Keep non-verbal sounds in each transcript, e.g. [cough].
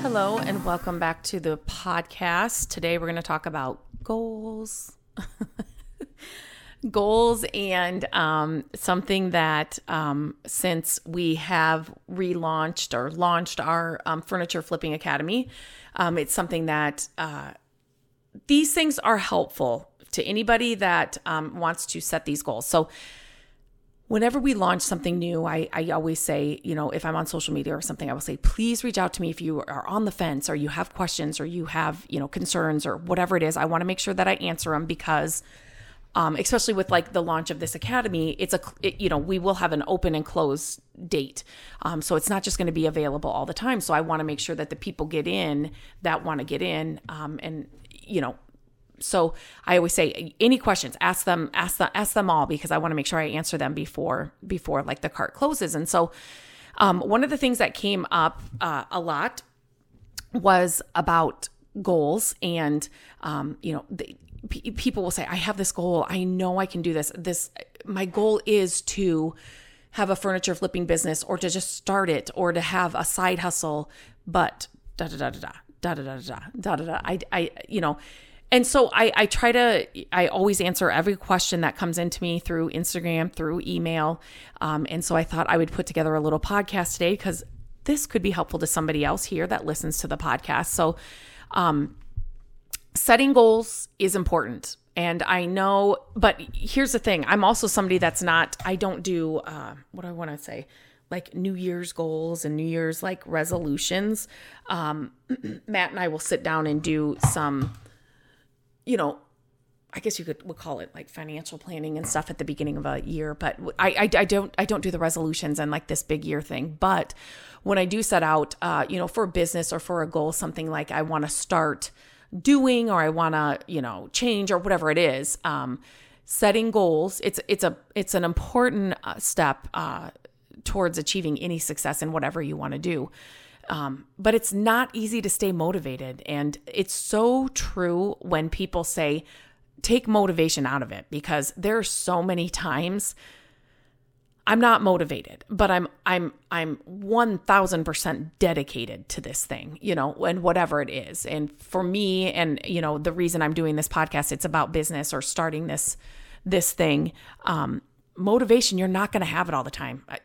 Hello, and welcome back to the podcast. Today, we're going to talk about goals. [laughs] goals and um, something that um, since we have relaunched or launched our um, furniture flipping academy um, it's something that uh, these things are helpful to anybody that um, wants to set these goals so whenever we launch something new I, I always say you know if i'm on social media or something i will say please reach out to me if you are on the fence or you have questions or you have you know concerns or whatever it is. I want to make sure that i answer them because um, especially with like the launch of this academy it's a it, you know we will have an open and close date. Um, so it's not just going to be available all the time. So i want to make sure that the people get in that want to get in um, and you know so i always say any questions ask them ask them ask them all because i want to make sure i answer them before before like the cart closes and so um, one of the things that came up uh, a lot was about goals and um, you know the, p- people will say, I have this goal. I know I can do this. This, my goal is to have a furniture flipping business or to just start it or to have a side hustle, but da da da da da da da da da da da. I, I, you know, and so I, I try to, I always answer every question that comes into me through Instagram, through email. Um, and so I thought I would put together a little podcast today because this could be helpful to somebody else here that listens to the podcast. So, um, setting goals is important. And I know, but here's the thing I'm also somebody that's not, I don't do, uh, what do I want to say? Like New Year's goals and New Year's like resolutions. Um, [clears throat] Matt and I will sit down and do some, you know, I guess you could would call it like financial planning and stuff at the beginning of a year, but I, I, I don't I don't do the resolutions and like this big year thing. But when I do set out, uh, you know, for a business or for a goal, something like I want to start doing or I want to, you know, change or whatever it is. Um, setting goals, it's it's a it's an important uh, step uh, towards achieving any success in whatever you want to do. Um, but it's not easy to stay motivated, and it's so true when people say take motivation out of it because there are so many times I'm not motivated, but I'm I'm I'm 1000% dedicated to this thing, you know, and whatever it is. And for me and you know, the reason I'm doing this podcast, it's about business or starting this this thing. Um motivation, you're not going to have it all the time. I,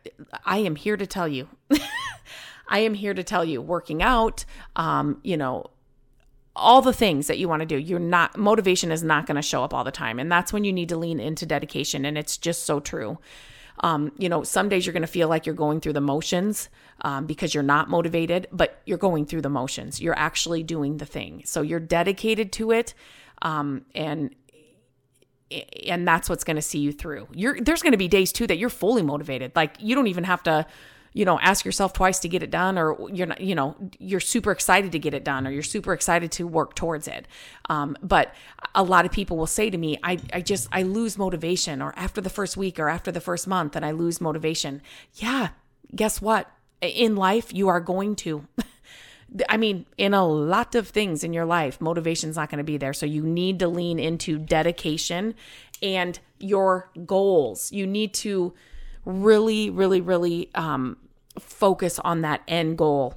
I am here to tell you. [laughs] I am here to tell you working out, um, you know, all the things that you want to do you're not motivation is not going to show up all the time and that's when you need to lean into dedication and it's just so true um, you know, some days you're going to feel like you're going through the motions um, because you're not motivated, but you're going through the motions. You're actually doing the thing. So you're dedicated to it. Um, and and that's what's going to see you through. You're there's going to be days too that you're fully motivated. Like you don't even have to you know ask yourself twice to get it done or you're not you know you're super excited to get it done or you're super excited to work towards it um, but a lot of people will say to me I, I just i lose motivation or after the first week or after the first month and i lose motivation yeah guess what in life you are going to [laughs] I mean, in a lot of things in your life, motivation's not going to be there. So you need to lean into dedication and your goals. You need to really, really, really um, focus on that end goal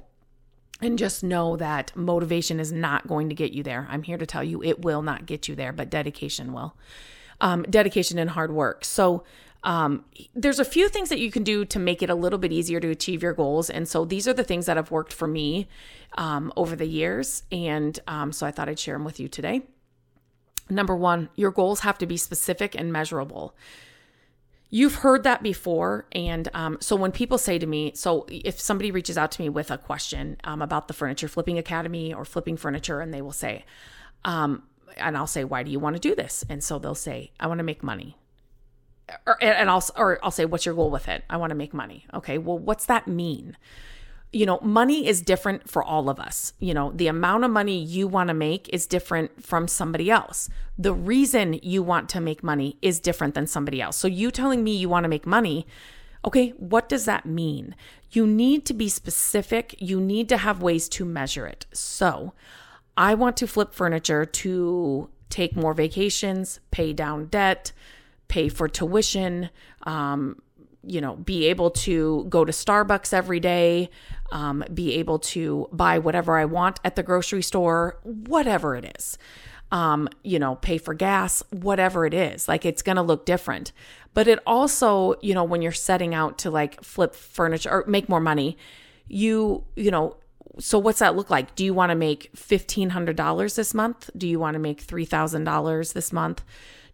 and just know that motivation is not going to get you there. I'm here to tell you it will not get you there, but dedication will. Um, dedication and hard work. So, um, there's a few things that you can do to make it a little bit easier to achieve your goals. And so these are the things that have worked for me um, over the years. And um, so I thought I'd share them with you today. Number one, your goals have to be specific and measurable. You've heard that before. And um, so when people say to me, so if somebody reaches out to me with a question um, about the Furniture Flipping Academy or flipping furniture, and they will say, um, and I'll say, why do you want to do this? And so they'll say, I want to make money. Or, and I'll, or I'll say, what's your goal with it? I want to make money. Okay. Well, what's that mean? You know, money is different for all of us. You know, the amount of money you want to make is different from somebody else. The reason you want to make money is different than somebody else. So, you telling me you want to make money, okay, what does that mean? You need to be specific, you need to have ways to measure it. So, I want to flip furniture to take more vacations, pay down debt, pay for tuition, um, you know, be able to go to Starbucks every day, um, be able to buy whatever I want at the grocery store, whatever it is. Um, you know, pay for gas, whatever it is. Like it's going to look different. But it also, you know, when you're setting out to like flip furniture or make more money, you, you know, so what's that look like? Do you want to make $1,500 this month? Do you want to make $3,000 this month?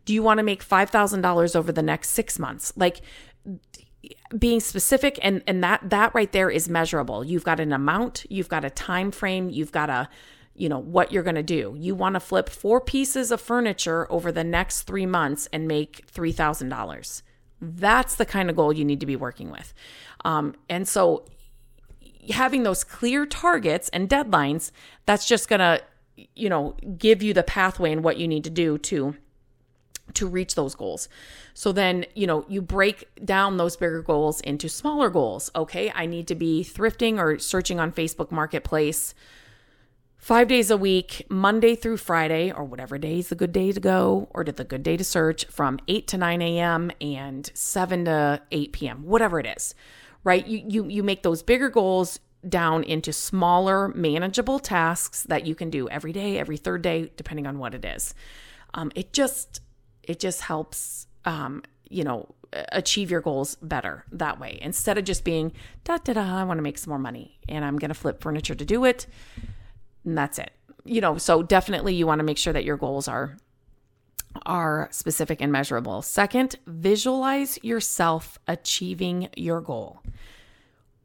Do you want to make $5,000 over the next six months? Like being specific and and that that right there is measurable. You've got an amount you've got a time frame you've got a you know what you're going to do. You want to flip four pieces of furniture over the next 3 months and make $3000 that's the kind of goal you need to be working with. Um, and so having those clear targets and deadlines that's just going to you know give you the pathway and what you need to do to to reach those goals. So then, you know, you break down those bigger goals into smaller goals. Okay, I need to be thrifting or searching on Facebook Marketplace five days a week, Monday through Friday, or whatever day is the good day to go, or did the good day to search from 8 to 9 a.m. and 7 to 8 p.m., whatever it is, right? You, you, you make those bigger goals down into smaller, manageable tasks that you can do every day, every third day, depending on what it is. Um, it just, it just helps um, you know achieve your goals better that way. Instead of just being da da da i want to make some more money and i'm going to flip furniture to do it and that's it. You know so definitely you want to make sure that your goals are are specific and measurable. Second visualize yourself achieving your goal.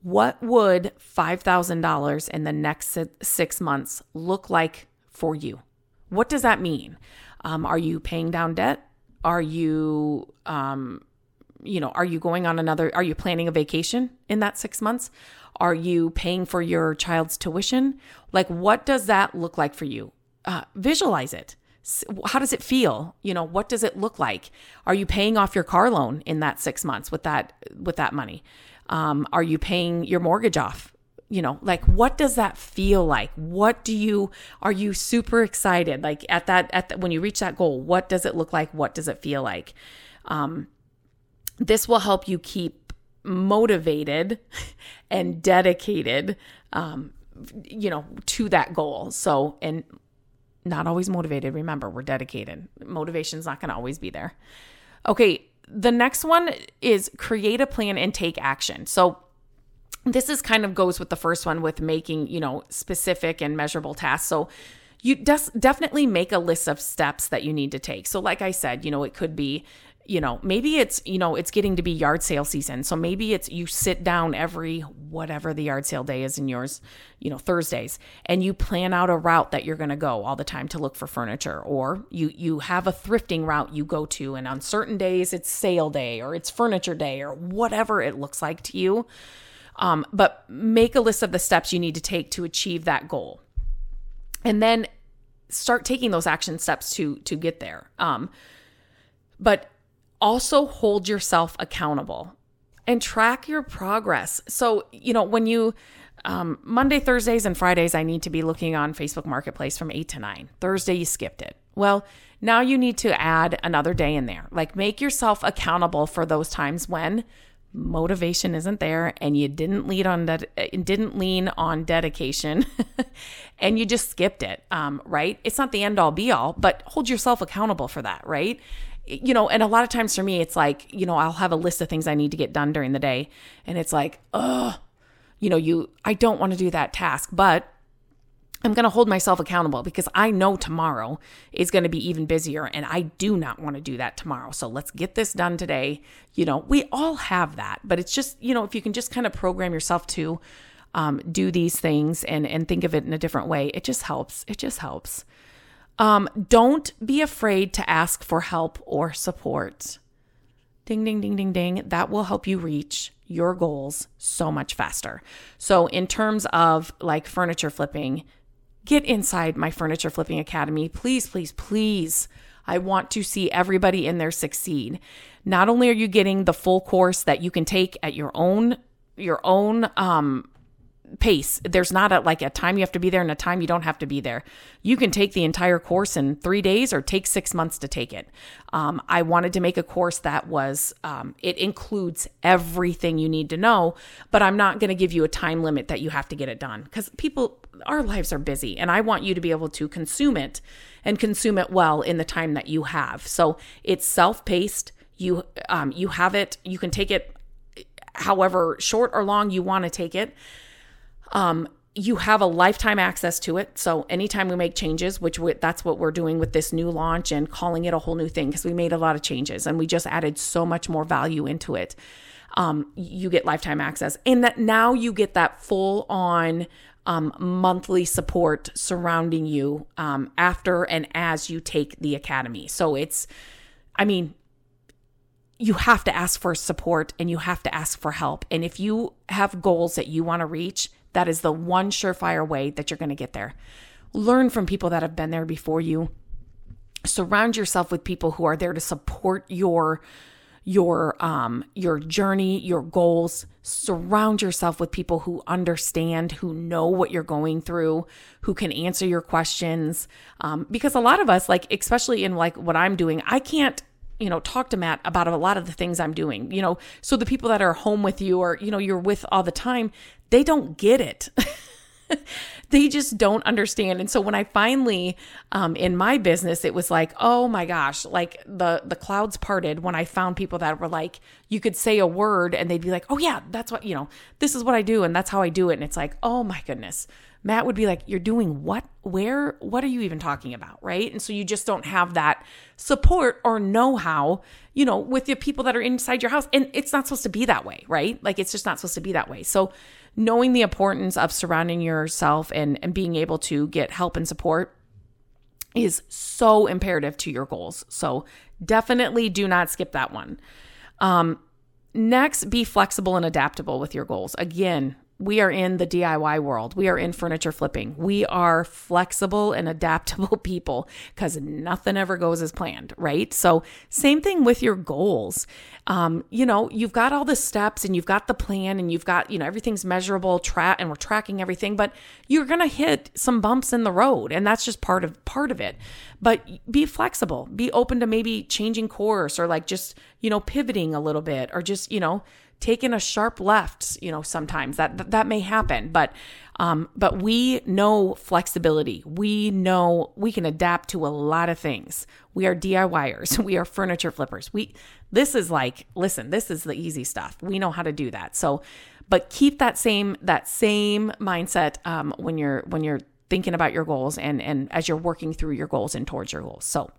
What would $5000 in the next six months look like for you? What does that mean? Um, are you paying down debt are you, um, you know, are you going on another, are you planning a vacation in that six months? Are you paying for your child's tuition? Like, what does that look like for you? Uh, visualize it. How does it feel? You know, what does it look like? Are you paying off your car loan in that six months with that with that money? Um, are you paying your mortgage off you know like what does that feel like? What do you are you super excited? Like at that at the, when you reach that goal what does it look like? What does it feel like? Um this will help you keep motivated [laughs] and dedicated um you know to that goal. So and not always motivated. Remember we're dedicated. Motivation's not going to always be there. Okay the next one is create a plan and take action. So this is kind of goes with the first one with making, you know, specific and measurable tasks. So you des- definitely make a list of steps that you need to take. So like I said, you know, it could be you know, maybe it's, you know, it's getting to be yard sale season. So maybe it's you sit down every whatever the yard sale day is in yours, you know, Thursdays, and you plan out a route that you're going to go all the time to look for furniture or you you have a thrifting route you go to and on certain days it's sale day or it's furniture day or whatever it looks like to you. Um, but make a list of the steps you need to take to achieve that goal. And then start taking those action steps to to get there. Um, but also hold yourself accountable and track your progress. So, you know, when you um, Monday, Thursdays, and Fridays, I need to be looking on Facebook Marketplace from 8 to 9. Thursday, you skipped it. Well, now you need to add another day in there. Like, make yourself accountable for those times when motivation isn't there and you didn't lead on that didn't lean on dedication [laughs] and you just skipped it um, right? It's not the end all be all but hold yourself accountable for that right? You know and a lot of times for me it's like you know i'll have a list of things i need to get done during the day and it's like oh you know you i don't want to do that task but I'm going to hold myself accountable because I know tomorrow is going to be even busier and I do not want to do that tomorrow. So let's get this done today. You know, we all have that, but it's just, you know, if you can just kind of program yourself to um, do these things and, and think of it in a different way, it just helps. It just helps. Um, don't be afraid to ask for help or support. ding, ding, ding, ding, ding. That will help you reach your goals so much faster. So, in terms of like furniture flipping, get inside my Furniture Flipping Academy. Please, please, please. I want to see everybody in there succeed. Not only are you getting the full course that you can take at your own your own um, pace. There's not a like a time you have to be there and a time you don't have to be there. You can take the entire course in three days or take six months to take it. Um, I wanted to make a course that was um, it includes everything you need to know, but I'm not going to give you a time limit that you have to get it done because people our lives are busy and I want you to be able to consume it and consume it well in the time that you have. So it's self paced. You um, you have it. You can take it however short or long you want to take it. Um, you have a lifetime access to it. So anytime we make changes, which we, that's what we're doing with this new launch and calling it a whole new thing because we made a lot of changes and we just added so much more value into it. Um, you get lifetime access, and that now you get that full on um, monthly support surrounding you um, after and as you take the academy. So it's, I mean, you have to ask for support and you have to ask for help. And if you have goals that you want to reach, that is the one surefire way that you're going to get there. Learn from people that have been there before you. Surround yourself with people who are there to support your your um your journey, your goals. Surround yourself with people who understand, who know what you're going through, who can answer your questions. Um, because a lot of us, like especially in like what I'm doing, I can't you know, talk to Matt about a lot of the things I'm doing, you know. So the people that are home with you or, you know, you're with all the time, they don't get it. [laughs] [laughs] they just don't understand. And so when I finally, um, in my business, it was like, oh my gosh, like the the clouds parted when I found people that were like, you could say a word and they'd be like, oh yeah, that's what you know, this is what I do and that's how I do it. And it's like, oh my goodness, Matt would be like, You're doing what? Where? What are you even talking about? Right. And so you just don't have that support or know how, you know, with the people that are inside your house. And it's not supposed to be that way, right? Like it's just not supposed to be that way. So knowing the importance of surrounding yourself and, and being able to get help and support is so imperative to your goals. So definitely do not skip that one. Um, next, be flexible and adaptable with your goals. Again, we are in the DIY world. We are in furniture flipping. We are flexible and [laughs] adaptable people because nothing ever goes as planned, right? So, same thing with your goals. Um, you know, you've got all the steps and you've got the plan and you've got, you know, everything's measurable, track, and we're tracking everything, but you're to hit some bumps in the road, and that's just part of part of it. But be flexible, be open to maybe changing course or like just, you know, pivoting a little bit or just, you know, taking a sharp left, you know, sometimes that that may happen, but um, but we know flexibility. We know we can adapt to a lot of things. We are DIYers. [laughs] We are furniture flippers. We this is like, listen, this is the easy stuff. We know how to do that. So, but keep that same that same mindset um, when you're when you're thinking about your goals and and as you're working through your goals and towards your goals. So,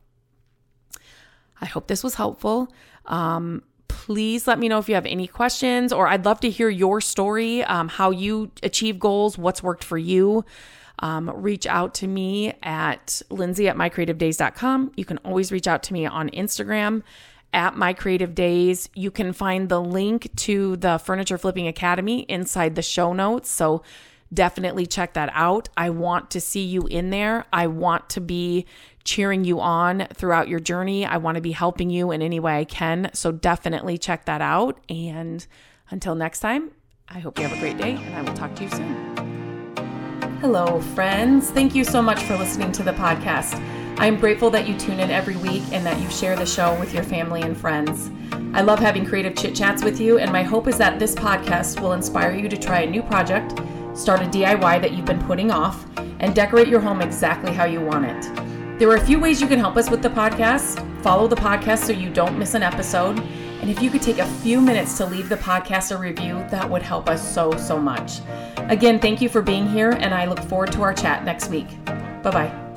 I hope this was helpful. Um, please let me know if you have any questions, or I'd love to hear your story, um, how you achieve goals, what's worked for you. Um, reach out to me at lindsay at mycreativedays.com. You can always reach out to me on Instagram at my creative days. You can find the link to the Furniture Flipping Academy inside the show notes. So definitely check that out. I want to see you in there. I want to be cheering you on throughout your journey. I want to be helping you in any way I can. So definitely check that out. And until next time, I hope you have a great day and I will talk to you soon. Hello, friends. Thank you so much for listening to the podcast. I'm grateful that you tune in every week and that you share the show with your family and friends. I love having creative chit chats with you, and my hope is that this podcast will inspire you to try a new project, start a DIY that you've been putting off, and decorate your home exactly how you want it. There are a few ways you can help us with the podcast. Follow the podcast so you don't miss an episode. And if you could take a few minutes to leave the podcast a review, that would help us so, so much. Again, thank you for being here, and I look forward to our chat next week. Bye bye.